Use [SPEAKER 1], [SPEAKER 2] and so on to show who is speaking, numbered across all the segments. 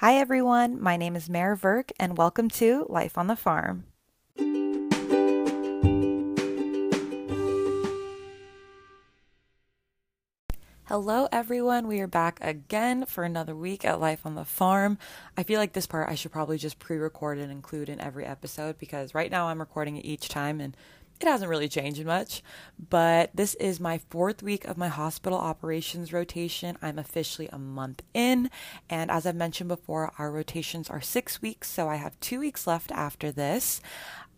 [SPEAKER 1] Hi, everyone. My name is Mare Verk, and welcome to Life on the Farm. Hello, everyone. We are back again for another week at Life on the Farm. I feel like this part I should probably just pre record and include in every episode because right now I'm recording it each time and it hasn't really changed much, but this is my fourth week of my hospital operations rotation. I'm officially a month in, and as I've mentioned before, our rotations are six weeks, so I have two weeks left after this.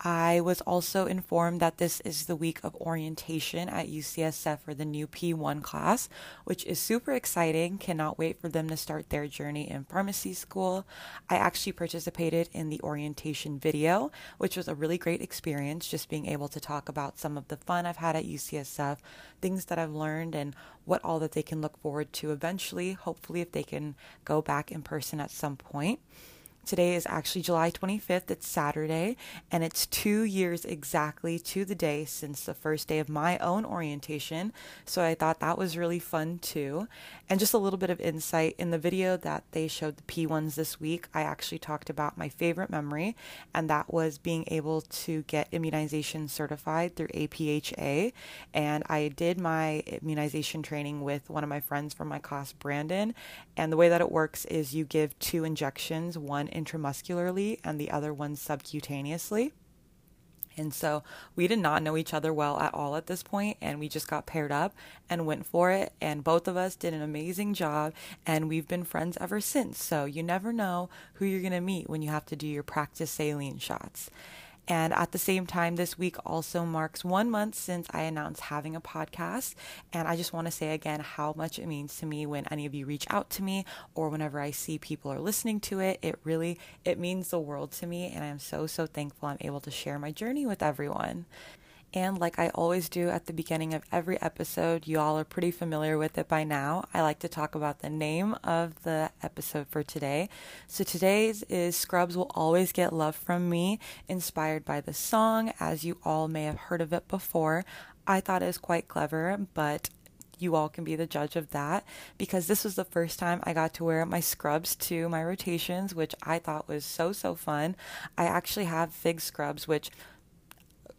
[SPEAKER 1] I was also informed that this is the week of orientation at UCSF for the new P1 class, which is super exciting. Cannot wait for them to start their journey in pharmacy school. I actually participated in the orientation video, which was a really great experience, just being able to talk about some of the fun I've had at UCSF, things that I've learned, and what all that they can look forward to eventually, hopefully, if they can go back in person at some point. Today is actually July 25th. It's Saturday, and it's two years exactly to the day since the first day of my own orientation. So I thought that was really fun too. And just a little bit of insight in the video that they showed the P1s this week, I actually talked about my favorite memory, and that was being able to get immunization certified through APHA. And I did my immunization training with one of my friends from my class, Brandon. And the way that it works is you give two injections, one intramuscularly and the other one subcutaneously. And so we did not know each other well at all at this point, and we just got paired up and went for it. And both of us did an amazing job, and we've been friends ever since. So you never know who you're going to meet when you have to do your practice saline shots. And at the same time, this week also marks one month since I announced having a podcast. And I just want to say again how much it means to me when any of you reach out to me or whenever I see people are listening to it. It really it means the world to me, and I'm so so thankful I'm able to share my journey with everyone. And like I always do at the beginning of every episode, you all are pretty familiar with it by now. I like to talk about the name of the episode for today. So today's is Scrubs Will Always Get Love from Me, inspired by the song, as you all may have heard of it before. I thought it was quite clever, but you all can be the judge of that because this was the first time I got to wear my scrubs to my rotations, which I thought was so, so fun. I actually have fig scrubs, which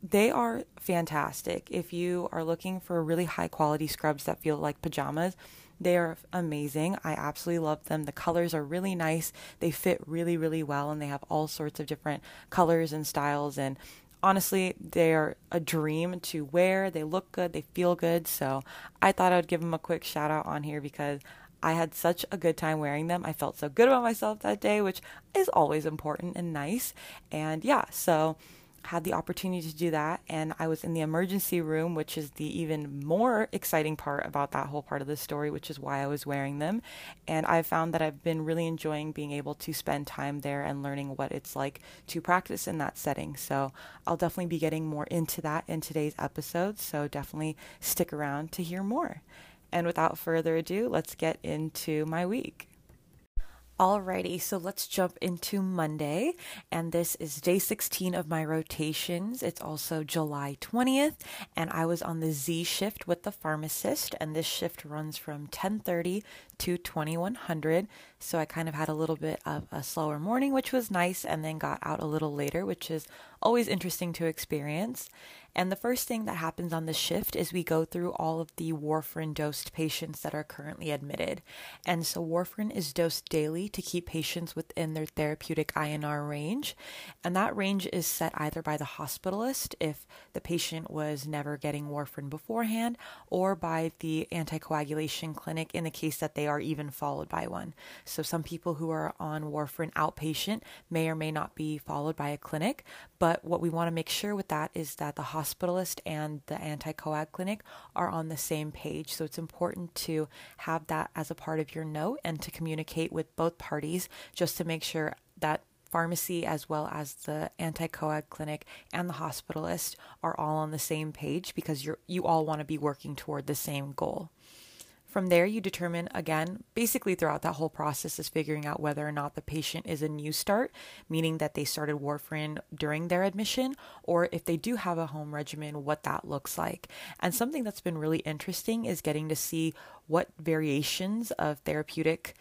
[SPEAKER 1] they are fantastic. If you are looking for really high quality scrubs that feel like pajamas, they are amazing. I absolutely love them. The colors are really nice. They fit really, really well, and they have all sorts of different colors and styles. And honestly, they are a dream to wear. They look good, they feel good. So I thought I would give them a quick shout out on here because I had such a good time wearing them. I felt so good about myself that day, which is always important and nice. And yeah, so had the opportunity to do that and I was in the emergency room which is the even more exciting part about that whole part of the story which is why I was wearing them. And I've found that I've been really enjoying being able to spend time there and learning what it's like to practice in that setting. So I'll definitely be getting more into that in today's episode so definitely stick around to hear more. And without further ado let's get into my week Alrighty, so let's jump into Monday. And this is day 16 of my rotations. It's also July 20th, and I was on the Z shift with the pharmacist, and this shift runs from 1030 to 2100. So I kind of had a little bit of a slower morning, which was nice, and then got out a little later, which is always interesting to experience. And the first thing that happens on the shift is we go through all of the warfarin dosed patients that are currently admitted. And so warfarin is dosed daily to keep patients within their therapeutic INR range. And that range is set either by the hospitalist if the patient was never getting warfarin beforehand, or by the anticoagulation clinic in the case that they are even followed by one. So some people who are on warfarin outpatient may or may not be followed by a clinic, but what we want to make sure with that is that the hospitalist and the anticoag clinic are on the same page. So it's important to have that as a part of your note and to communicate with both parties just to make sure that pharmacy as well as the anticoag clinic and the hospitalist are all on the same page because you're you all want to be working toward the same goal. From there, you determine again, basically throughout that whole process, is figuring out whether or not the patient is a new start, meaning that they started warfarin during their admission, or if they do have a home regimen, what that looks like. And something that's been really interesting is getting to see what variations of therapeutic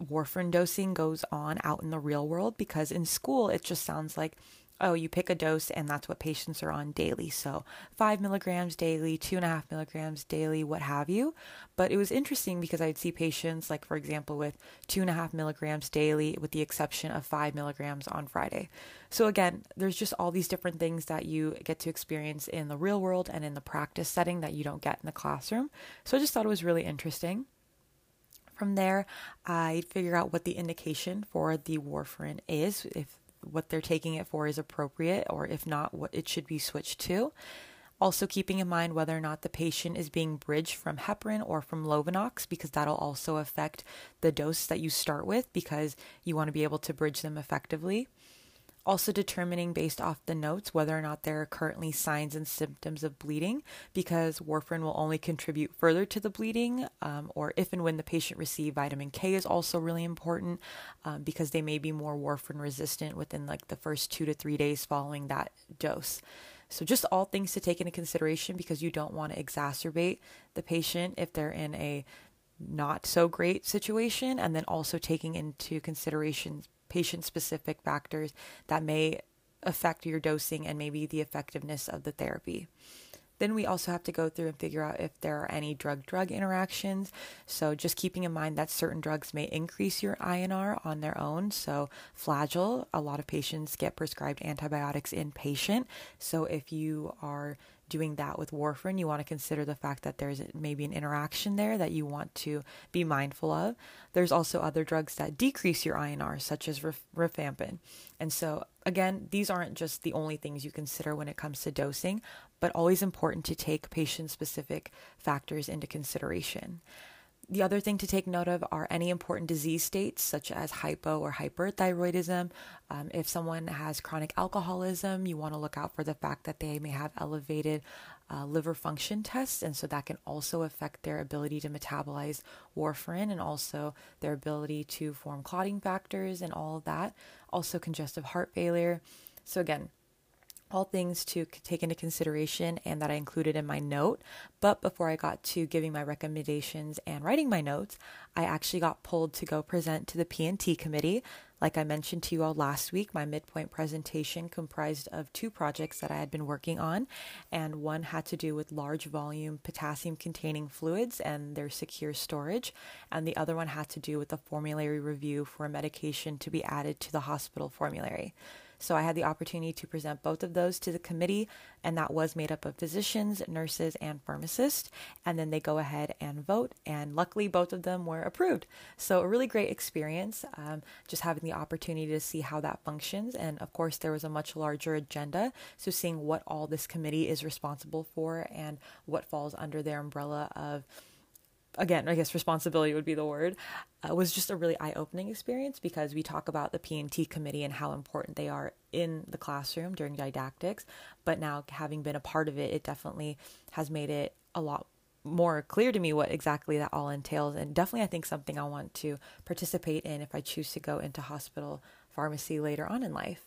[SPEAKER 1] warfarin dosing goes on out in the real world because in school it just sounds like oh, you pick a dose and that's what patients are on daily. So five milligrams daily, two and a half milligrams daily, what have you. But it was interesting because I'd see patients, like for example, with two and a half milligrams daily, with the exception of five milligrams on Friday. So again, there's just all these different things that you get to experience in the real world and in the practice setting that you don't get in the classroom. So I just thought it was really interesting. From there, I figure out what the indication for the warfarin is, if what they're taking it for is appropriate, or if not, what it should be switched to. Also, keeping in mind whether or not the patient is being bridged from heparin or from Lovenox, because that'll also affect the dose that you start with, because you want to be able to bridge them effectively. Also, determining based off the notes whether or not there are currently signs and symptoms of bleeding, because warfarin will only contribute further to the bleeding, um, or if and when the patient receive vitamin K is also really important um, because they may be more warfarin resistant within like the first two to three days following that dose. So, just all things to take into consideration because you don't want to exacerbate the patient if they're in a not so great situation, and then also taking into consideration patient specific factors that may affect your dosing and maybe the effectiveness of the therapy. Then we also have to go through and figure out if there are any drug drug interactions. So, just keeping in mind that certain drugs may increase your INR on their own. So, Flagyl, a lot of patients get prescribed antibiotics inpatient. So, if you are doing that with warfarin, you want to consider the fact that there's maybe an interaction there that you want to be mindful of. There's also other drugs that decrease your INR, such as rifampin. And so, again, these aren't just the only things you consider when it comes to dosing, but always important to take patient specific factors into consideration. The other thing to take note of are any important disease states, such as hypo or hyperthyroidism. Um, if someone has chronic alcoholism, you want to look out for the fact that they may have elevated uh, liver function tests, and so that can also affect their ability to metabolize warfarin and also their ability to form clotting factors and all of that. Also, congestive heart failure. So, again, all things to take into consideration and that I included in my note. But before I got to giving my recommendations and writing my notes, I actually got pulled to go present to the P&T committee. Like I mentioned to you all last week, my midpoint presentation comprised of two projects that I had been working on, and one had to do with large volume potassium containing fluids and their secure storage, and the other one had to do with the formulary review for a medication to be added to the hospital formulary. So I had the opportunity to present both of those to the committee, and that was made up of physicians, nurses, and pharmacists. And then they go ahead and vote, and luckily both of them were approved. So a really great experience, um, just having the opportunity to see how that functions. And of course, there was a much larger agenda, so seeing what all this committee is responsible for and what falls under their umbrella of again, I guess responsibility would be the word, uh, was just a really eye-opening experience because we talk about the P&T committee and how important they are in the classroom during didactics, but now having been a part of it, it definitely has made it a lot more clear to me what exactly that all entails and definitely I think something I want to participate in if I choose to go into hospital pharmacy later on in life.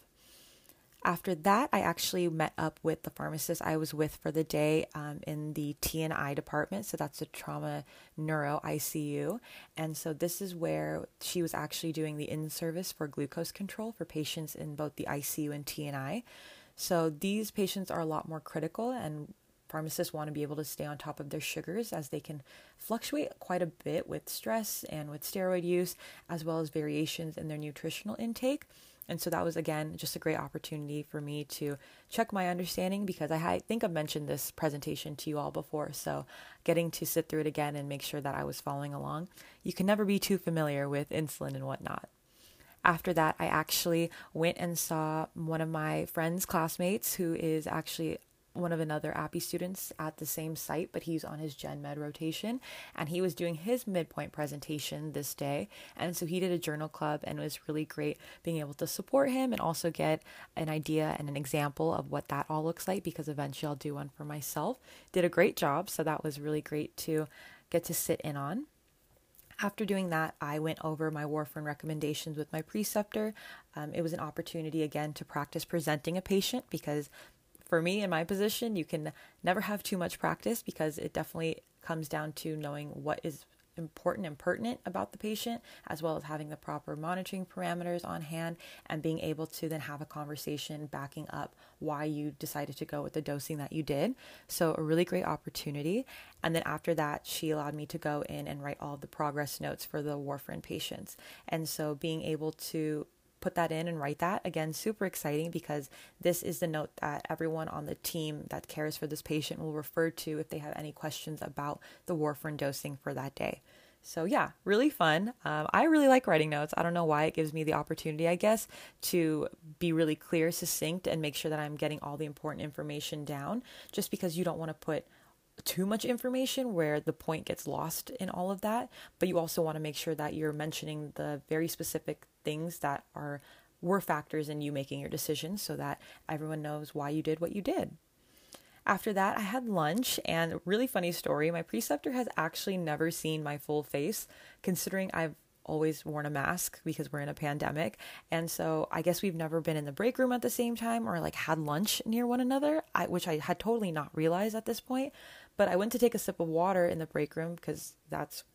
[SPEAKER 1] After that, I actually met up with the pharmacist I was with for the day um, in the TNI department. So that's the trauma neuro ICU. And so this is where she was actually doing the in service for glucose control for patients in both the ICU and TNI. So these patients are a lot more critical, and pharmacists want to be able to stay on top of their sugars as they can fluctuate quite a bit with stress and with steroid use, as well as variations in their nutritional intake. And so that was again just a great opportunity for me to check my understanding because I, think I've mentioned this presentation to you all before. So getting to sit through it again and make sure that I was following along. You can never be too familiar with insulin and whatnot. After that, I actually went and saw one of my friend's classmates who is actually one of another APPE students at the same site, but he's on his Gen Med rotation, and he was doing his midpoint presentation this day, and so he did a journal club, and it was really great being able to support him and also get an idea and an example of what that all looks like because eventually I'll do one for myself. Did a great job, so that was really great to get to sit in on. After doing that, I went over my warfarin recommendations with my preceptor. Um, it was an opportunity again to practice presenting a patient because for me in my position, you can never have too much practice because it definitely comes down to knowing what is important and pertinent about the patient, as well as having the proper monitoring parameters on hand and being able to then have a conversation backing up why you decided to go with the dosing that you did. So, a really great opportunity. And then after that, she allowed me to go in and write all the progress notes for the warfarin patients. And so, being able to put that in and write that. Again, super exciting because this is the note that everyone on the team that cares for this patient will refer to if they have any questions about the warfarin dosing for that day. So, yeah, really fun. Um, I really like writing notes. I don't know why it gives me the opportunity, I guess, to be really clear, succinct, and make sure that I'm getting all the important information down just because you don't want to put too much information where the point gets lost in all of that, but you also want to make sure that you're mentioning the very specific things that are were factors in you making your decision so that everyone knows why you did what you did. After that, I had lunch, and really funny story. My preceptor has actually never seen my full face, considering I've always worn a mask because we're in a pandemic. And so I guess we've never been in the break room at the same time or like had lunch near one another, I, which I had totally not realized at this point. But I went to take a sip of water in the break room because that's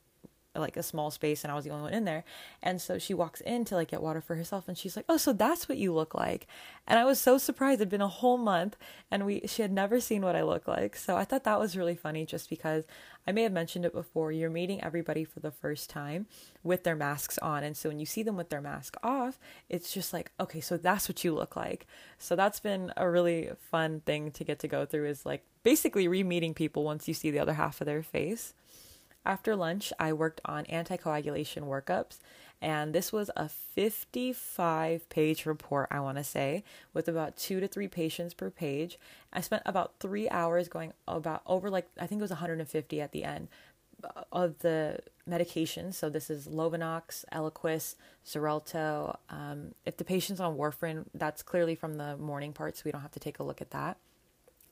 [SPEAKER 1] like a small space and I was the only one in there. And so she walks in to like get water for herself and she's like, "Oh, so that's what you look like." And I was so surprised. It'd been a whole month and we she had never seen what I look like. So I thought that was really funny just because I may have mentioned it before. You're meeting everybody for the first time with their masks on. And so when you see them with their mask off, it's just like, "Okay, so that's what you look like." So that's been a really fun thing to get to go through is like basically re-meeting people once you see the other half of their face. After lunch, I worked on anticoagulation workups, and this was a 55 page report, I want to say, with about two to three patients per page. I spent about three hours going about over like, I think it was 150 at the end uh, of the medications. So this is Lovenox, Eliquis, Xarelto. Um, if the patient's on warfarin, that's clearly from the morning part, so we don't have to take a look at that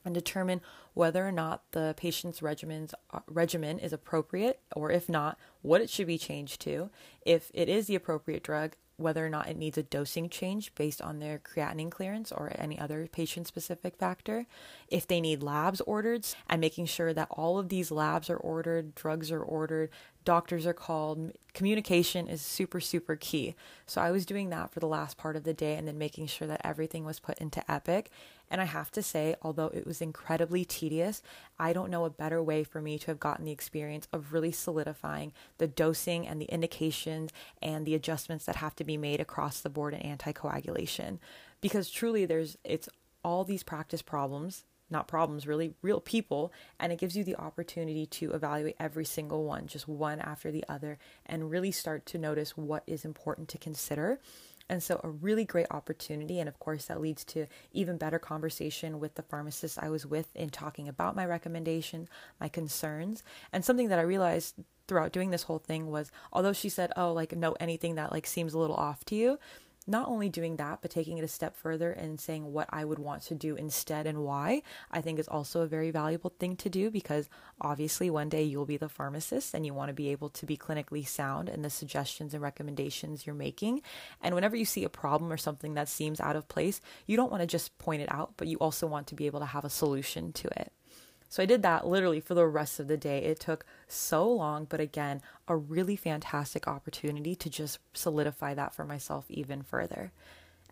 [SPEAKER 1] and determine whether or not the patient's regimens, uh, regimen is appropriate, or if not, what it should be changed to. If it is the appropriate drug, whether or not it needs a dosing change based on their creatinine clearance or any other patient specific factor, if they need labs ordered, and making sure that all of these labs are ordered, drugs are ordered, doctors are called. Communication is super, super key. So I was doing that for the last part of the day and then making sure that everything was put into Epic. And I have to say, although it was incredibly tedious, I don't know a better way for me to have gotten the experience of really solidifying the dosing and the indications and the adjustments that have to be made across the board in anticoagulation. Because truly, there's it's all these practice problems not problems, really real people. And it gives you the opportunity to evaluate every single one, just one after the other, and really start to notice what is important to consider. And so, a really great opportunity. And of course, that leads to even better conversation with the pharmacist I was with in talking about my recommendation, my concerns. And something that I realized throughout doing this whole thing was although she said, Oh, like, note anything that like seems a little off to you, not only doing that, but taking it a step further and saying what I would want to do instead and why, I think is also a very valuable thing to do because obviously one day you'll be the pharmacist and you want to be able to be clinically sound in the suggestions and recommendations you're making. And whenever you see a problem or something that seems out of place, you don't want to just point it out, but you also want to be able to have a solution to it. So I did that literally for the rest of the day. It took so long, but again, a really fantastic opportunity to just solidify that for myself even further.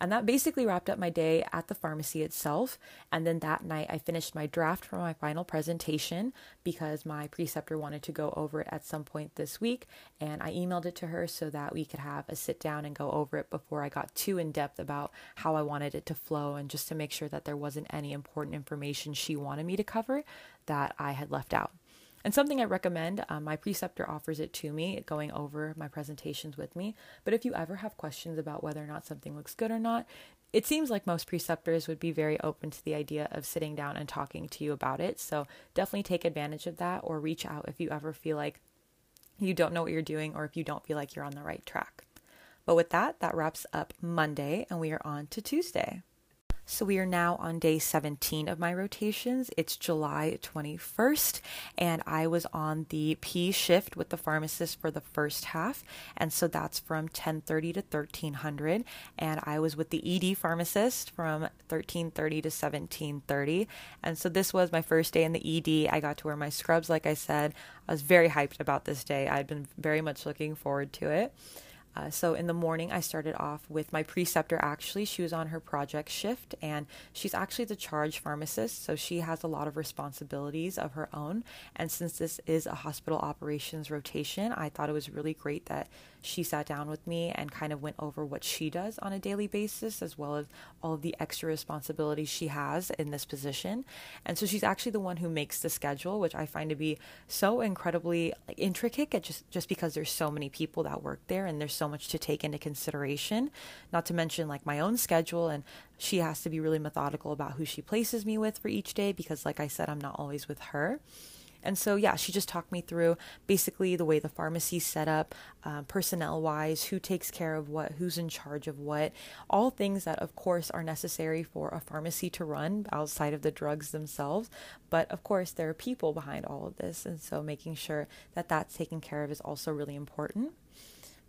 [SPEAKER 1] And that basically wrapped up my day at the pharmacy itself. And then that night, I finished my draft for my final presentation because my preceptor wanted to go over it at some point this week. And I emailed it to her so that we could have a sit down and go over it before I got too in depth about how I wanted it to flow and just to make sure that there wasn't any important information she wanted me to cover that I had left out. And something I recommend, um, my preceptor offers it to me, going over my presentations with me. But if you ever have questions about whether or not something looks good or not, it seems like most preceptors would be very open to the idea of sitting down and talking to you about it. So definitely take advantage of that or reach out if you ever feel like you don't know what you're doing or if you don't feel like you're on the right track. But with that, that wraps up Monday and we are on to Tuesday. So we are now on day 17 of my rotations. It's July 21st, and I was on the P shift with the pharmacist for the first half, and so that's from 10:30 to 1300, and I was with the ED pharmacist from 13:30 to 17:30, and so this was my first day in the ED. I got to wear my scrubs, like I said. I was very hyped about this day. I'd been very much looking forward to it. Uh, so in the morning, I started off with my preceptor. Actually, she was on her project shift, and she's actually the charge pharmacist, so she has a lot of responsibilities of her own. And since this is a hospital operations rotation, I thought it was really great that she sat down with me and kind of went over what she does on a daily basis, as well as all of the extra responsibilities she has in this position. And so she's actually the one who makes the schedule, which I find to be so incredibly intricate, just just because there's so many people that work there and there's so much to take into consideration. Not to mention like my own schedule, and she has to be really methodical about who she places me with for each day because, like I said, I'm not always with her. And so, yeah, she just talked me through basically the way the pharmacy's set up, uh, personnel wise, who takes care of what, who's in charge of what, all things that, of course, are necessary for a pharmacy to run outside of the drugs themselves. But of course, there are people behind all of this. And so, making sure that that's taken care of is also really important.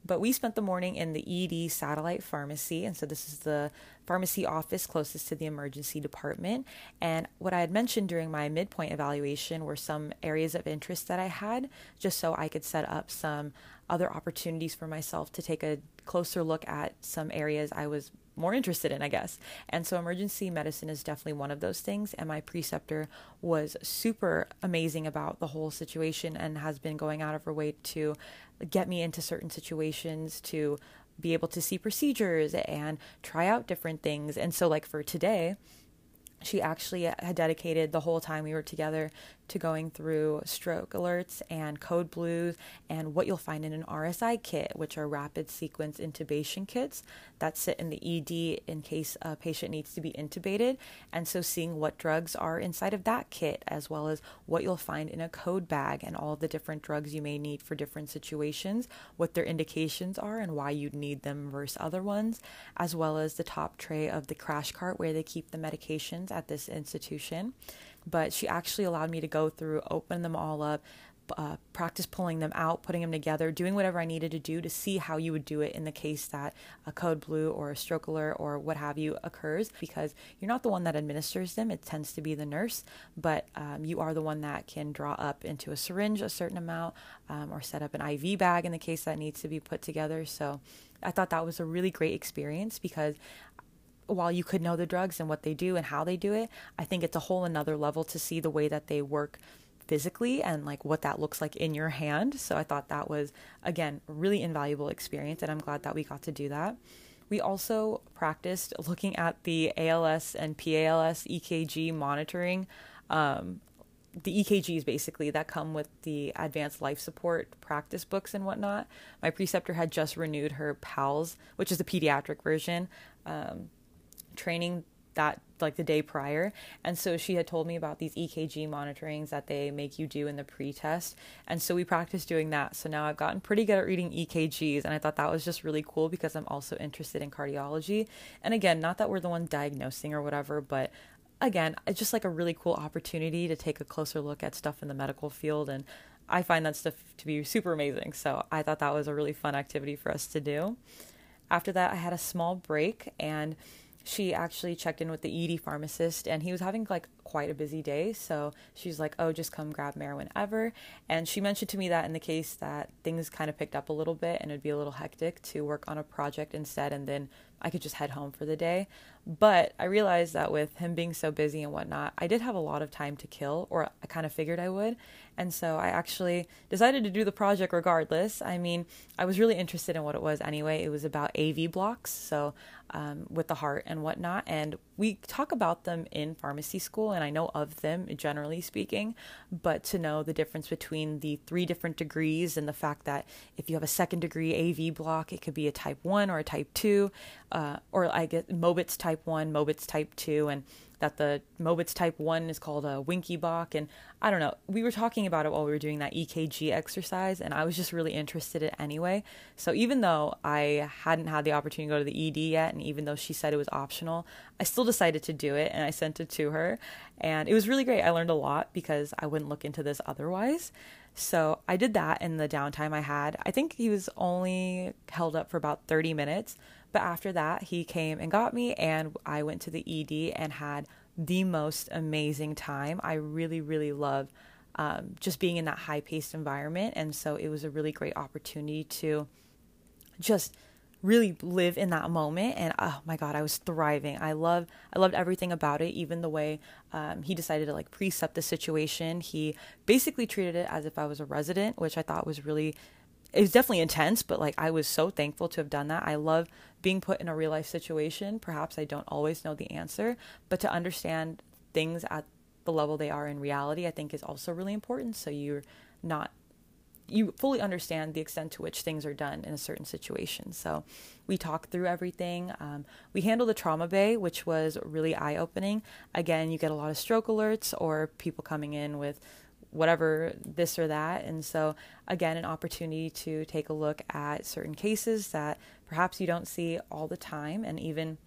[SPEAKER 1] But we spent the morning in the ED satellite pharmacy. And so this is the pharmacy office closest to the emergency department. And what I had mentioned during my midpoint evaluation were some areas of interest that I had, just so I could set up some other opportunities for myself to take a closer look at some areas I was more interested in, I guess. And so emergency medicine is definitely one of those things. And my preceptor was super amazing about the whole situation and has been going out of her way to get me into certain situations to be able to see procedures and try out different things. And so, like for today, she actually had dedicated the whole time we were together to going through stroke alerts and code blues and what you'll find in an RSI kit, which are rapid sequence intubation kits that sit in the ED in case a patient needs to be intubated. And so seeing what drugs are inside of that kit, as well as what you'll find in a code bag and all the different drugs you may need for different situations, what their indications are and why you'd need them versus other ones, as well as the top tray of the crash cart where they keep the medications at this institution but she actually allowed me to go through, open them all up, uh, practice pulling them out, putting them together, doing whatever I needed to do to see how you would do it in the case that a code blue or a stroke alert or what have you occurs because you're not the one that administers them. It tends to be the nurse, but um, you are the one that can draw up into a syringe a certain amount um, or set up an IV bag in the case that needs to be put together. So I thought that was a really great experience because while you could know the drugs and what they do and how they do it, I think it's a whole another level to see the way that they work physically and like what that looks like in your hand. So I thought that was again really invaluable experience and I'm glad that we got to do that. We also practiced looking at the ALS and PALS EKG monitoring. Um, the EKGs basically that come with the advanced life support practice books and whatnot. My preceptor had just renewed her PALS, which is the pediatric version. Um, training that like the day prior. And so she had told me about these ekg monitorings that they make you do in the pre-test. And so we practiced doing that. So now i've gotten pretty good at reading ekgs and i thought that was just really cool because i'm also interested in cardiology. And again not that we're the one diagnosing or whatever but again it's just like a really cool opportunity to take a closer look at stuff in the medical field and i find that stuff to be super amazing. So i thought that was a really fun activity for us to do. After that i had a small break and she actually checked in with the ED pharmacist and he was having like quite a busy day. So she's like, oh, just come grab Mare whenever. And she mentioned to me that in the case that things kind of picked up a little bit and it'd be a little hectic to work on a project instead and then I could just head home for the day. But I realized that with him being so busy and whatnot, I did have a lot of time to kill, or I kind of figured I would. And so I actually decided to do the project regardless. I mean, I was really interested in what it was anyway. It was about AV blocks, so um, with the heart and whatnot. And we talk about them in pharmacy school, and I know of them generally speaking. But to know the difference between the three different degrees and the fact that if you have a second degree AV block, it could be a type 1 or a type 2 uh, or I guess Mobitz type 1, Mobitz type 2, and that the Mobitz type 1 is called a Wenckebach. And I don't know, we were talking about it while we were doing that EKG exercise, and I was just really interested in anyway. So even though I hadn't had the opportunity to go to the ED yet, and even though she said it was optional, I still decided to do it and I sent it to her. And it was really great. I learned a lot because I wouldn't look into this otherwise. So I did that in the downtime I had. I think he was only held up for about 30 minutes. But after that, he came and got me, and I went to the ED and had the most amazing time. I really, really love um, just being in that high paced environment. And so it was a really great opportunity to just really live in that moment and oh my god i was thriving i love i loved everything about it even the way um, he decided to like precept the situation he basically treated it as if i was a resident which i thought was really it was definitely intense but like i was so thankful to have done that i love being put in a real life situation perhaps i don't always know the answer but to understand things at the level they are in reality i think is also really important so you're not you fully understand the extent to which things are done in a certain situation. So we talked through everything. Um, we handled the trauma bay, which was really eye opening. Again, you get a lot of stroke alerts or people coming in with whatever this or that. And so, again, an opportunity to take a look at certain cases that perhaps you don't see all the time. And even,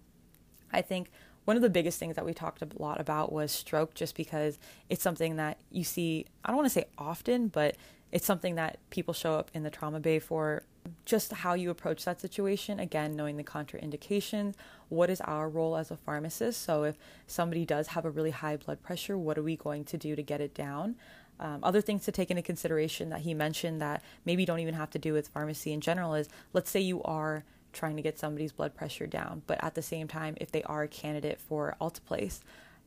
[SPEAKER 1] I think, one of the biggest things that we talked a lot about was stroke, just because it's something that you see, I don't want to say often, but it's something that people show up in the trauma bay for just how you approach that situation again knowing the contraindications what is our role as a pharmacist so if somebody does have a really high blood pressure what are we going to do to get it down um, other things to take into consideration that he mentioned that maybe don't even have to do with pharmacy in general is let's say you are trying to get somebody's blood pressure down but at the same time if they are a candidate for alteplase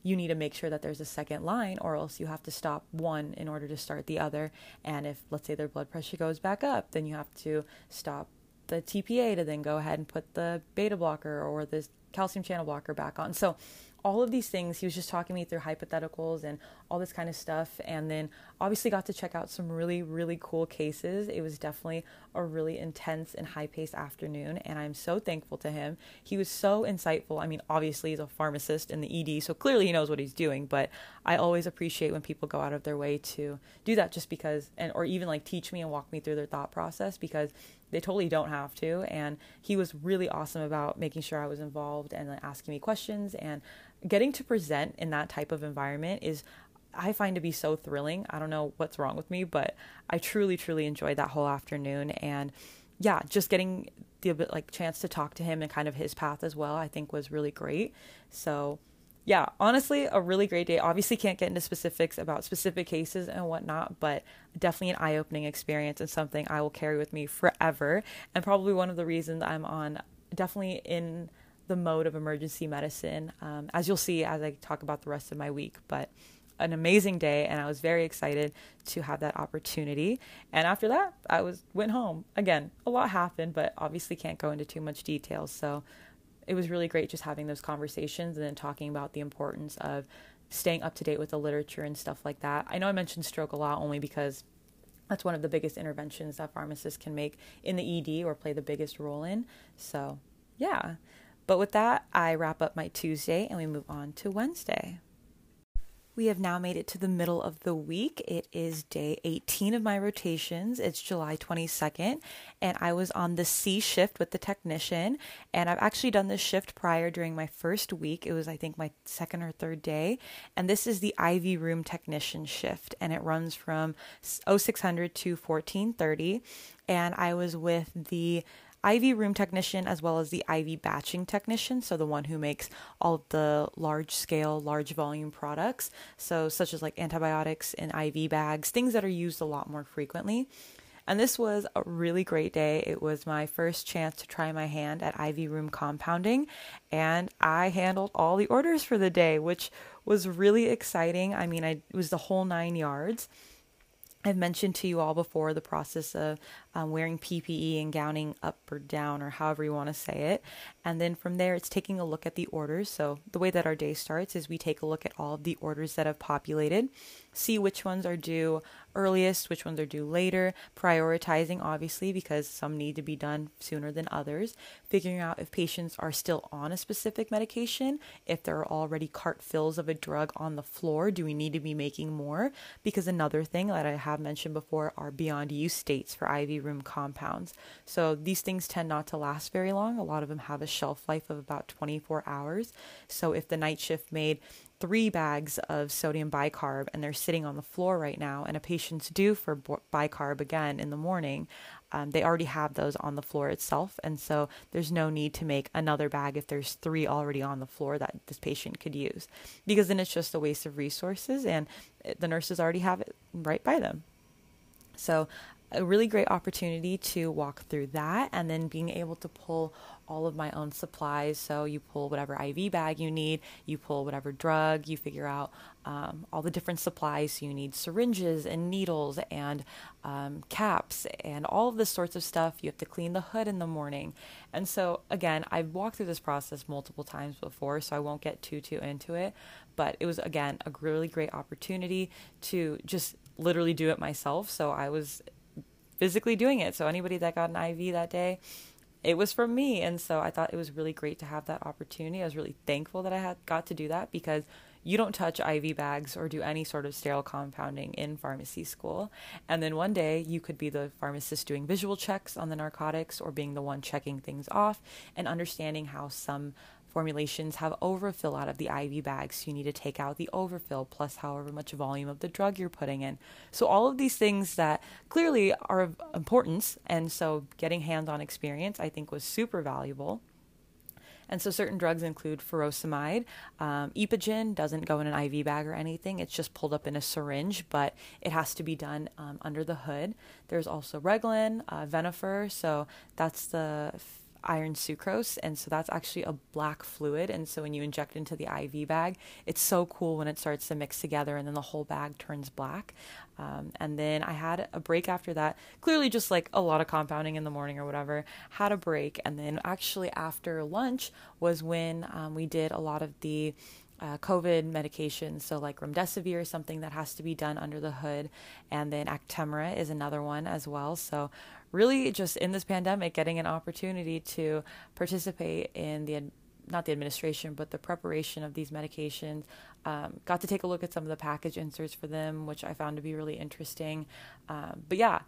[SPEAKER 1] you need to make sure that there's a second line, or else you have to stop one in order to start the other. And if, let's say, their blood pressure goes back up, then you have to stop the TPA to then go ahead and put the beta blocker or the calcium channel blocker back on. So all of these things. He was just talking me through hypotheticals and all this kind of stuff. And then obviously got to check out some really, really cool cases. It was definitely a really intense and high paced afternoon. And I'm so thankful to him. He was so insightful. I mean, obviously, he's a pharmacist in the ED, so clearly he knows what he's doing. But I always appreciate when people go out of their way to do that just because, and or even like teach me and walk me through their thought process because they totally don't have to. And he was really awesome about making sure I was involved and like, asking me questions and getting to present in that type of environment is I find to be so thrilling. I don't know what's wrong with me, but I truly, truly enjoyed that whole afternoon. And yeah, just getting the like chance to talk to him and kind of his path as well, I think was really great. So yeah, honestly, a really great day. Obviously, can't get into specifics about specific cases and whatnot, but definitely an eye opening experience and something I will carry with me forever. And probably one of the reasons I'm on definitely in the mode of emergency medicine, um, as you'll see as I talk about the rest of my week. But an amazing day, and I was very excited to have that opportunity. And after that, I was went home. Again, a lot happened, but obviously can't go into too much details. So it was really great just having those conversations and then talking about the importance of staying up to date with the literature and stuff like that. I know I mentioned stroke a lot only because that's one of the biggest interventions that pharmacists can make in the ED or play the biggest role in. So, yeah. But with that, I wrap up my Tuesday and we move on to Wednesday. We have now made it to the middle of the week. It is day 18 of my rotations. It's July 22nd, and I was on the C shift with the technician. And I've actually done this shift prior during my first week. It was, I think, my second or third day. And this is the IV room technician shift, and it runs from 0600 to 1430. And I was with the IV room technician as well as the IV batching technician, so the one who makes all the large scale, large volume products, so such as like antibiotics and IV bags, things that are used a lot more frequently. And this was a really great day. It was my first chance to try my hand at IV room compounding, and I handled all the orders for the day, which was really exciting. I mean, I it was the whole nine yards. I've mentioned to you all before the process of um, wearing PPE and gowning up or down, or however you want to say it. And then from there, it's taking a look at the orders. So the way that our day starts is we take a look at all of the orders that have populated, see which ones are due earliest, which ones are due later, prioritizing obviously because some need to be done sooner than others, figuring out if patients are still on a specific medication, if there are already cart fills of a drug on the floor, do we need to be making more? Because another thing that I have mentioned before are beyond use dates for IV room compounds. So these things tend not to last very long. A lot of them have a shelf life of about 24 hours. So if the night shift made three bags of sodium bicarb and they're sitting on the floor right now, and a patient's due for bicarb again in the morning, um, they already have those on the floor itself. And so there's no need to make another bag if there's three already on the floor that this patient could use, because then it's just a waste of resources and the nurses already have it right by them. So a really great opportunity to walk through that and then being able to pull all of my own supplies. So you pull whatever IV bag you need, you pull whatever drug, you figure out um, all the different supplies. So you need syringes and needles and um, caps and all of this sorts of stuff. You have to clean the hood in the morning. And so, again, I've walked through this process multiple times before, so I won't get too, too into it. But it was, again, a really great opportunity to just literally do it myself. So I was physically doing it. So anybody that got an IV that day, it was from me. And so I thought it was really great to have that opportunity. I was really thankful that I had got to do that because you don't touch IV bags or do any sort of sterile compounding in pharmacy school. And then one day you could be the pharmacist doing visual checks on the narcotics or being the one checking things off and understanding how some formulations have overfill out of the IV bags. So you need to take out the overfill plus however much volume of the drug you're putting in. So all of these things that clearly are of importance. And so getting hands on experience, I think, was super valuable. And so certain drugs include furosemide. Um, Epogen doesn't go in an IV bag or anything. It's just pulled up in a syringe, but it has to be done um, under the hood. There's also Reglan, uh. So that's the iron sucrose and so that's actually a black fluid and so when you inject into the iv bag it's so cool when it starts to mix together and then the whole bag turns black. Um, and then i had a break after that clearly just like a lot of compounding in the morning or whatever had a break and then actually after lunch was when um, we did a lot of the uh, COVID medications, so like remdesivir is something that has to be done under the hood, and then Actemra is another one as well. So really just in this pandemic getting an opportunity to participate in the not the administration but the preparation of these medications. Um, got to take a look at some of the package inserts for them which i found to be really interesting. Um, but yeah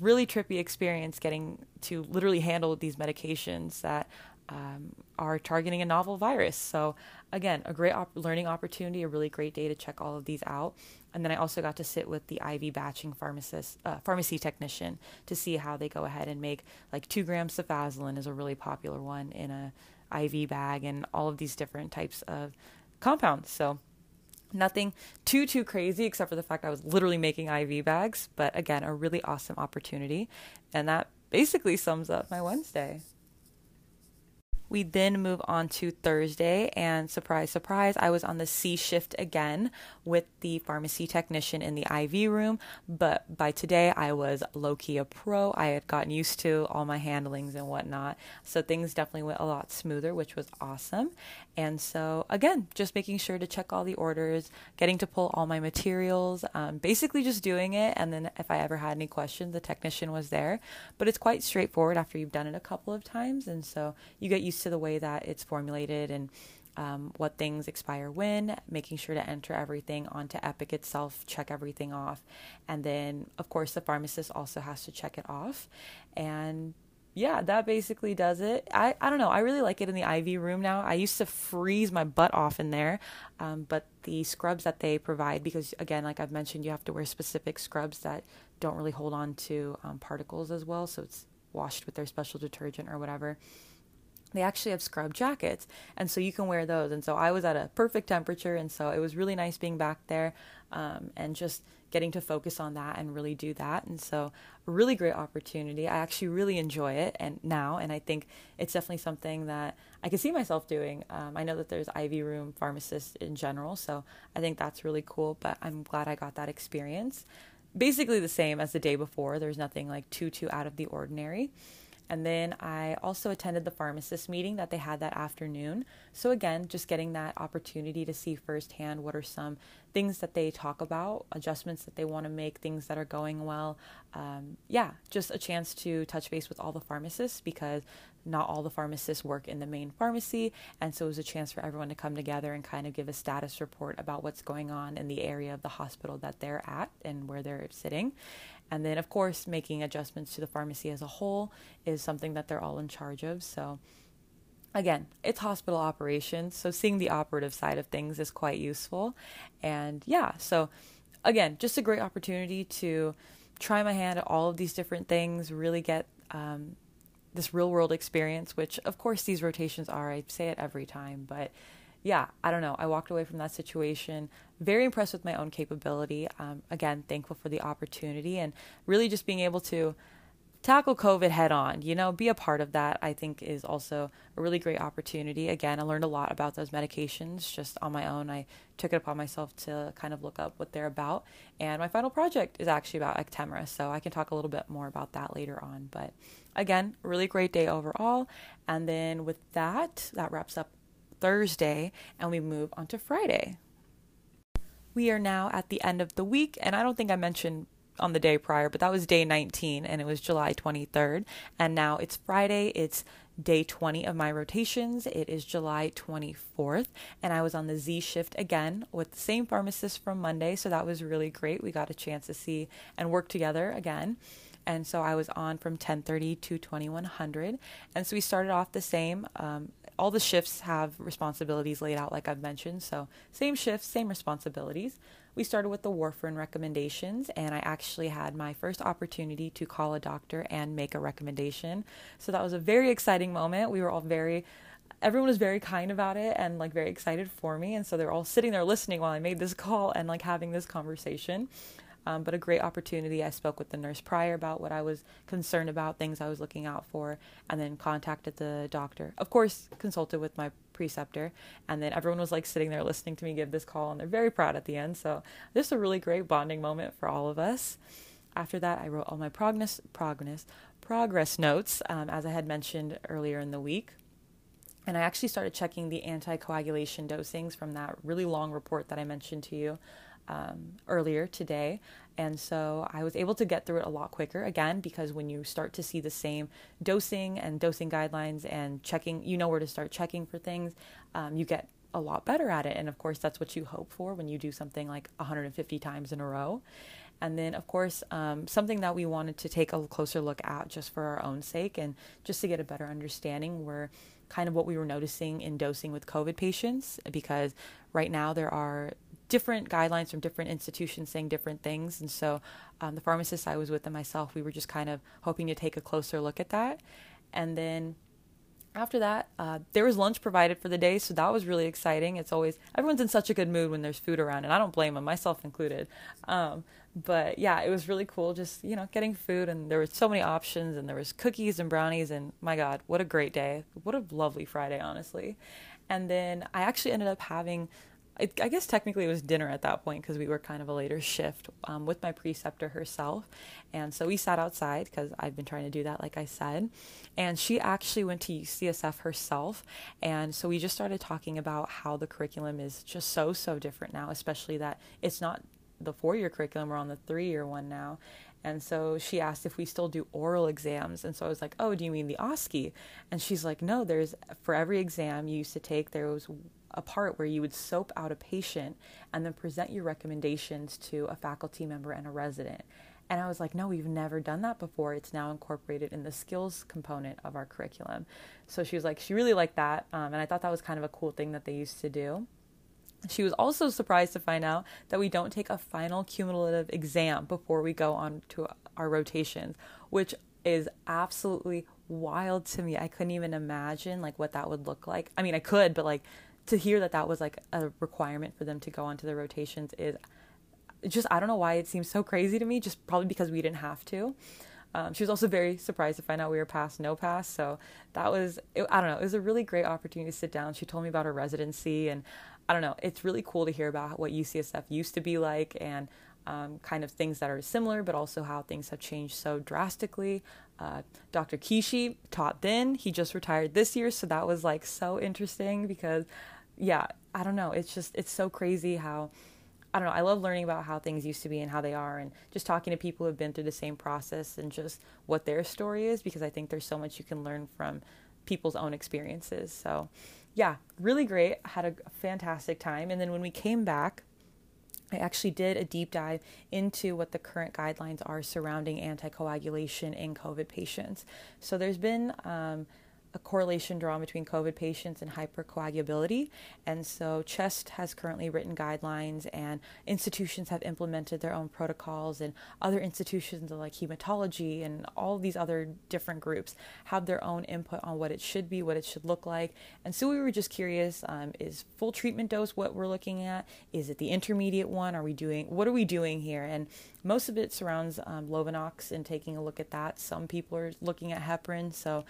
[SPEAKER 1] really trippy experience getting to literally handle these medications that um, are targeting a novel virus. So, again, a great op- learning opportunity, a really great day to check all of these out. And then I also got to sit with the IV batching pharmacist, uh, pharmacy technician to see how they go ahead and make like two grams cefazolin is a really popular one in a IV bag, and all of these different types of compounds. So, nothing too too crazy except for the fact I was literally making IV bags, but again, a really awesome opportunity, and that basically sums up my Wednesday. We then move on to Thursday, and surprise, surprise, I was on the C shift again with the pharmacy technician in the IV room. But by today, I was low key a pro. I had gotten used to all my handlings and whatnot. So things definitely went a lot smoother, which was awesome. And so, again, just making sure to check all the orders, getting to pull all my materials, um, basically just doing it. And then if I ever had any questions, the technician was there. But it's quite straightforward after you've done it a couple of times. And so you get used to the way that it's formulated and um, what things expire when, making sure to enter everything onto Epic itself, check everything off. And then, of course, the pharmacist also has to check it off. And yeah, that basically does it. I, I don't know. I really like it in the IV room now. I used to freeze my butt off in there, um, but the scrubs that they provide, because again, like I've mentioned, you have to wear specific scrubs that don't really hold on to um, particles as well. So it's washed with their special detergent or whatever they actually have scrub jackets and so you can wear those and so i was at a perfect temperature and so it was really nice being back there um, and just getting to focus on that and really do that and so a really great opportunity i actually really enjoy it and now and i think it's definitely something that i can see myself doing um, i know that there's iv room pharmacists in general so i think that's really cool but i'm glad i got that experience basically the same as the day before. There's nothing like too too out of the ordinary. And then I also attended the pharmacist meeting that they had that afternoon. So, again, just getting that opportunity to see firsthand what are some things that they talk about, adjustments that they want to make, things that are going well. Um, yeah, just a chance to touch base with all the pharmacists because not all the pharmacists work in the main pharmacy. And so it was a chance for everyone to come together and kind of give a status report about what's going on in the area of the hospital that they're at and where they're sitting. And then, of course, making adjustments to the pharmacy as a whole is something that they're all in charge of. So, again, it's hospital operations. So, seeing the operative side of things is quite useful. And yeah, so again, just a great opportunity to try my hand at all of these different things, really get um, this real world experience, which, of course, these rotations are. I say it every time, but yeah, I don't know. I walked away from that situation very impressed with my own capability. Um, again, thankful for the opportunity and really just being able to tackle COVID head on, you know, be a part of that, I think is also a really great opportunity. Again, I learned a lot about those medications just on my own. I took it upon myself to kind of look up what they're about. And my final project is actually about Actemra, so I can talk a little bit more about that later on. But again, really great day overall. And then with that, that wraps up Thursday, and we move on to Friday. We are now at the end of the week, and I don't think I mentioned on the day prior, but that was day 19 and it was July 23rd. And now it's Friday, it's day 20 of my rotations. It is July 24th, and I was on the Z shift again with the same pharmacist from Monday, so that was really great. We got a chance to see and work together again. And so I was on from 10:30 to 2100, and so we started off the same. Um, all the shifts have responsibilities laid out, like I've mentioned. So, same shifts, same responsibilities. We started with the warfarin recommendations, and I actually had my first opportunity to call a doctor and make a recommendation. So, that was a very exciting moment. We were all very everyone was very kind about it and like very excited for me and so they're all sitting there listening while i made this call and like having this conversation um, but a great opportunity. I spoke with the nurse prior about what I was concerned about, things I was looking out for, and then contacted the doctor. Of course, consulted with my preceptor, and then everyone was like sitting there listening to me give this call, and they're very proud at the end. So just a really great bonding moment for all of us. After that, I wrote all my progress, progress, progress notes, um, as I had mentioned earlier in the week. And I actually started checking the anticoagulation dosings from that really long report that I mentioned to you um, earlier today. And so I was able to get through it a lot quicker again because when you start to see the same dosing and dosing guidelines and checking, you know where to start checking for things, um, you get a lot better at it. And of course, that's what you hope for when you do something like 150 times in a row. And then, of course, um, something that we wanted to take a closer look at just for our own sake and just to get a better understanding were kind of what we were noticing in dosing with COVID patients because right now there are different guidelines from different institutions saying different things. And so um, the pharmacist I was with and myself, we were just kind of hoping to take a closer look at that. And then after that, uh, there was lunch provided for the day, so that was really exciting. It's always everyone's in such a good mood when there's food around, and I don't blame them, myself included. Um, but yeah, it was really cool, just you know, getting food, and there were so many options, and there was cookies and brownies, and my God, what a great day! What a lovely Friday, honestly. And then I actually ended up having I guess technically it was dinner at that point because we were kind of a later shift um, with my preceptor herself. And so we sat outside because I've been trying to do that, like I said. And she actually went to UCSF herself. And so we just started talking about how the curriculum is just so, so different now, especially that it's not the four year curriculum, we're on the three year one now. And so she asked if we still do oral exams. And so I was like, Oh, do you mean the OSCE? And she's like, No, there's for every exam you used to take, there was a part where you would soap out a patient and then present your recommendations to a faculty member and a resident. And I was like, no, we've never done that before. It's now incorporated in the skills component of our curriculum. So she was like, she really liked that. Um, and I thought that was kind of a cool thing that they used to do. She was also surprised to find out that we don't take a final cumulative exam before we go on to our rotations, which is absolutely wild to me. I couldn't even imagine like what that would look like. I mean, I could, but like to hear that that was like a requirement for them to go on to the rotations is just I don't know why it seems so crazy to me. Just probably because we didn't have to. Um, she was also very surprised to find out we were past no pass. So that was it, I don't know. It was a really great opportunity to sit down. She told me about her residency, and I don't know. It's really cool to hear about what UCSF used to be like, and um, kind of things that are similar, but also how things have changed so drastically. Uh, Dr. Kishi taught then. He just retired this year, so that was like so interesting because, yeah, I don't know. It's just, it's so crazy how. I don't know. I love learning about how things used to be and how they are, and just talking to people who have been through the same process and just what their story is, because I think there's so much you can learn from people's own experiences. So, yeah, really great. Had a fantastic time. And then when we came back, I actually did a deep dive into what the current guidelines are surrounding anticoagulation in COVID patients. So there's been um, a correlation drawn between COVID patients and hypercoagulability. And so CHEST has currently written guidelines, and institutions have implemented their own protocols, and other institutions like hematology and all these other different groups have their own input on what it should be, what it should look like. And so we were just curious um, is full treatment dose what we're looking at? Is it the intermediate one? Are we doing, what are we doing here? And most of it surrounds um, Lovenox and taking a look at that. Some people are looking at heparin. So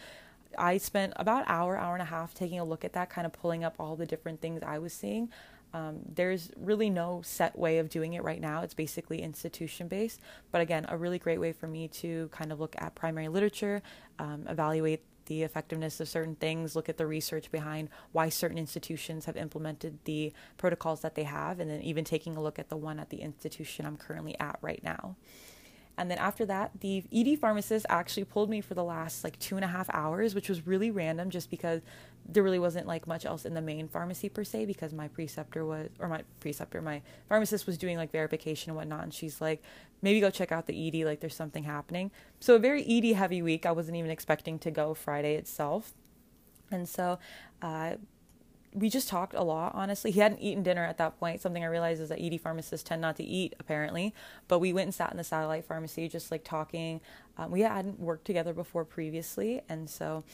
[SPEAKER 1] I spent about hour, hour and a half taking a look at that, kind of pulling up all the different things I was seeing. Um, there's really no set way of doing it right now. It's basically institution based, but again, a really great way for me to kind of look at primary literature, um, evaluate the effectiveness of certain things, look at the research behind why certain institutions have implemented the protocols that they have, and then even taking a look at the one at the institution I'm currently at right now. And then after that, the ED pharmacist actually pulled me for the last like two and a half hours, which was really random just because there really wasn't like much else in the main pharmacy per se because my preceptor was, or my preceptor, my pharmacist was doing like verification and whatnot. And she's like, maybe go check out the ED, like there's something happening. So a very ED heavy week. I wasn't even expecting to go Friday itself. And so, uh, we just talked a lot, honestly. He hadn't eaten dinner at that point. Something I realized is that ED pharmacists tend not to eat, apparently. But we went and sat in the satellite pharmacy, just like talking. Um, we hadn't worked together before previously. And so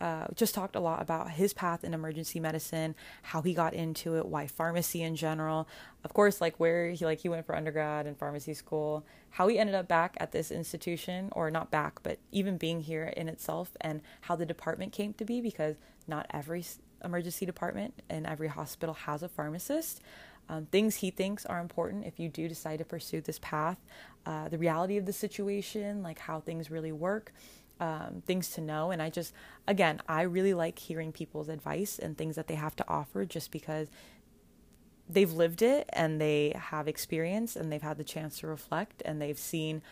[SPEAKER 1] uh, just talked a lot about his path in emergency medicine, how he got into it, why pharmacy in general. Of course, like where he like he went for undergrad and pharmacy school, how he ended up back at this institution, or not back, but even being here in itself, and how the department came to be because not every emergency department and every hospital has a pharmacist. Um, things he thinks are important if you do decide to pursue this path, uh, the reality of the situation, like how things really work, um, things to know. And I just, again, I really like hearing people's advice and things that they have to offer just because they've lived it and they have experience and they've had the chance to reflect and they've seen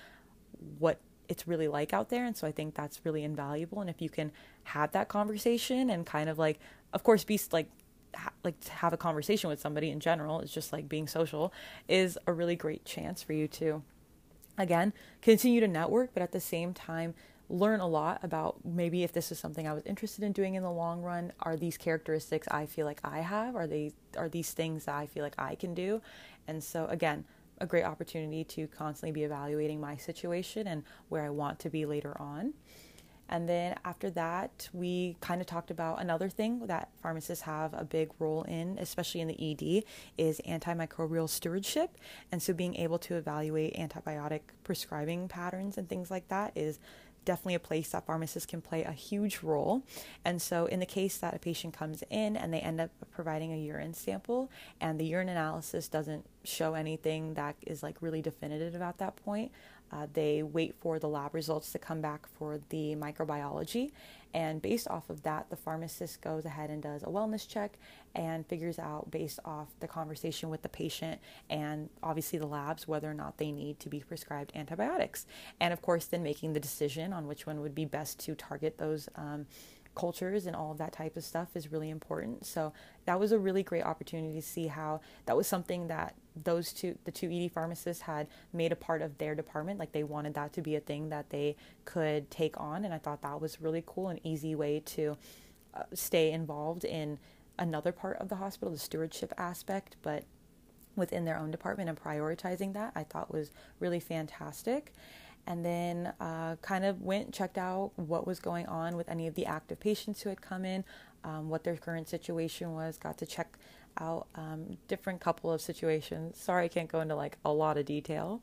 [SPEAKER 1] what it's really like out there. And so I think that's really invaluable. And if you can have that conversation and kind of like, of course, be like, ha- like to have a conversation with somebody in general is just like being social is a really great chance for you to, again, continue to network, but at the same time, learn a lot about maybe if this is something I was interested in doing in the long run. Are these characteristics I feel like I have? Are they are these things that I feel like I can do? And so again, a great opportunity to constantly be evaluating my situation and where I want to be later on. And then after that, we kind of talked about another thing that pharmacists have a big role in, especially in the ED, is antimicrobial stewardship. And so being able to evaluate antibiotic prescribing patterns and things like that is definitely a place that pharmacists can play a huge role. And so, in the case that a patient comes in and they end up providing a urine sample and the urine analysis doesn't show anything that is like really definitive at that point, uh, they wait for the lab results to come back for the microbiology. And based off of that, the pharmacist goes ahead and does a wellness check and figures out, based off the conversation with the patient and obviously the labs, whether or not they need to be prescribed antibiotics. And of course, then making the decision on which one would be best to target those. Um, cultures and all of that type of stuff is really important. So that was a really great opportunity to see how that was something that those two, the two ED pharmacists had made a part of their department. Like they wanted that to be a thing that they could take on. And I thought that was really cool, an easy way to uh, stay involved in another part of the hospital, the stewardship aspect, but within their own department and prioritizing that I thought was really fantastic and then uh, kind of went checked out what was going on with any of the active patients who had come in um, what their current situation was got to check out um, different couple of situations. Sorry i can't go into like a lot of detail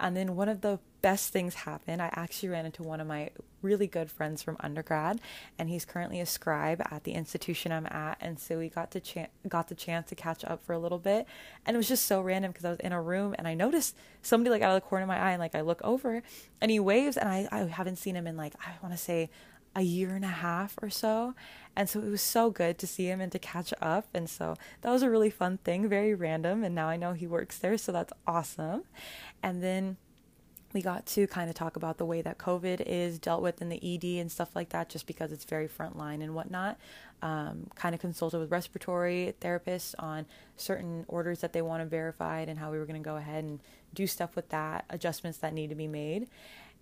[SPEAKER 1] And then one of the best things happened. I actually ran into one of my really good friends from undergrad, and he's currently a scribe at the institution I'm at. And so we got to ch- got the chance to catch up for a little bit, and it was just so random because I was in a room and I noticed somebody like out of the corner of my eye, and like I look over, and he waves, and I I haven't seen him in like I want to say a year and a half or so. And so it was so good to see him and to catch up. And so that was a really fun thing, very random. And now I know he works there. So that's awesome. And then we got to kind of talk about the way that COVID is dealt with in the ED and stuff like that, just because it's very frontline and whatnot. Um, kind of consulted with respiratory therapists on certain orders that they want to verified and how we were going to go ahead and do stuff with that, adjustments that need to be made.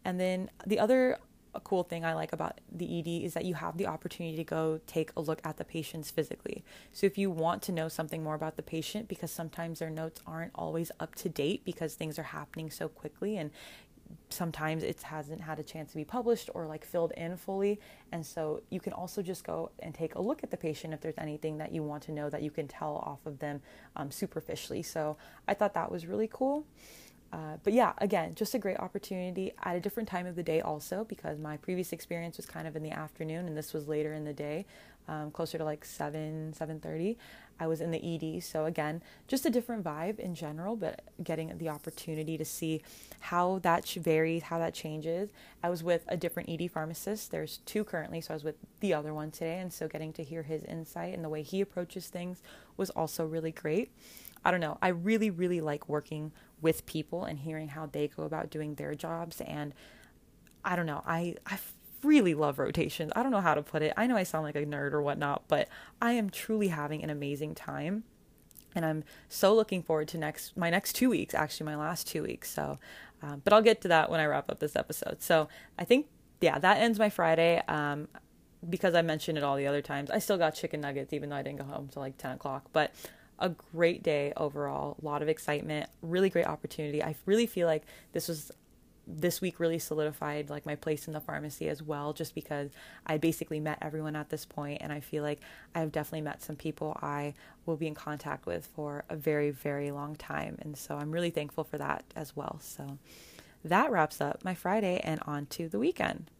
[SPEAKER 1] And then the other a cool thing I like about the ED is that you have the opportunity to go take a look at the patients physically. So if you want to know something more about the patient, because sometimes their notes aren't always up to date because things are happening so quickly and sometimes it hasn't had a chance to be published or like filled in fully. And so you can also just go and take a look at the patient if there's anything that you want to know that you can tell off of them um, superficially. So I thought that was really cool. Uh, but yeah, again, just a great opportunity at a different time of the day, also because my previous experience was kind of in the afternoon, and this was later in the day, um, closer to like seven, seven thirty. I was in the ED, so again, just a different vibe in general, but getting the opportunity to see how that varies, how that changes. I was with a different ED pharmacist. There's two currently, so I was with the other one today, and so getting to hear his insight and the way he approaches things was also really great. I don't know. I really, really like working with people and hearing how they go about doing their jobs. And I don't know. I, I really love rotations. I don't know how to put it. I know I sound like a nerd or whatnot, but I am truly having an amazing time. And I'm so looking forward to next my next two weeks, actually my last two weeks. So, um, but I'll get to that when I wrap up this episode. So I think yeah, that ends my Friday. Um, because I mentioned it all the other times, I still got chicken nuggets even though I didn't go home till like ten o'clock. But a great day overall, a lot of excitement, really great opportunity. I really feel like this was this week really solidified like my place in the pharmacy as well just because I basically met everyone at this point and I feel like I've definitely met some people I will be in contact with for a very very long time and so I'm really thankful for that as well. So that wraps up my Friday and on to the weekend.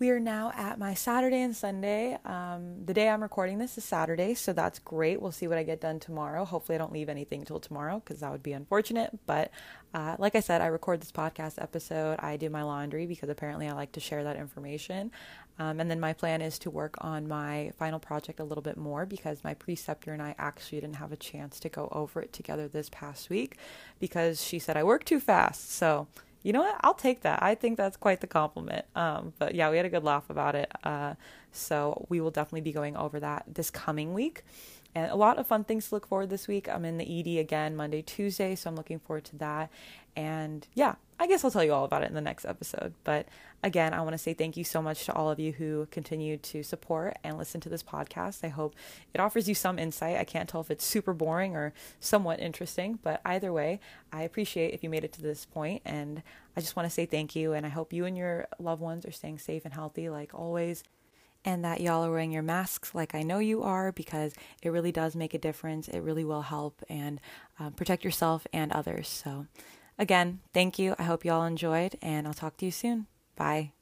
[SPEAKER 1] We are now at my Saturday and Sunday. Um, the day I'm recording this is Saturday, so that's great. We'll see what I get done tomorrow. Hopefully, I don't leave anything till tomorrow because that would be unfortunate. But uh, like I said, I record this podcast episode. I do my laundry because apparently I like to share that information. Um, and then my plan is to work on my final project a little bit more because my preceptor and I actually didn't have a chance to go over it together this past week because she said I work too fast. So you know what? I'll take that. I think that's quite the compliment. Um, but yeah, we had a good laugh about it. Uh, so we will definitely be going over that this coming week. And a lot of fun things to look forward this week. I'm in the ED again Monday, Tuesday, so I'm looking forward to that. And yeah, I guess I'll tell you all about it in the next episode. But again, I want to say thank you so much to all of you who continue to support and listen to this podcast. I hope it offers you some insight. I can't tell if it's super boring or somewhat interesting, but either way, I appreciate if you made it to this point and I just want to say thank you and I hope you and your loved ones are staying safe and healthy like always and that y'all are wearing your masks like I know you are because it really does make a difference. It really will help and um, protect yourself and others. So, again, thank you. I hope y'all enjoyed, and I'll talk to you soon. Bye.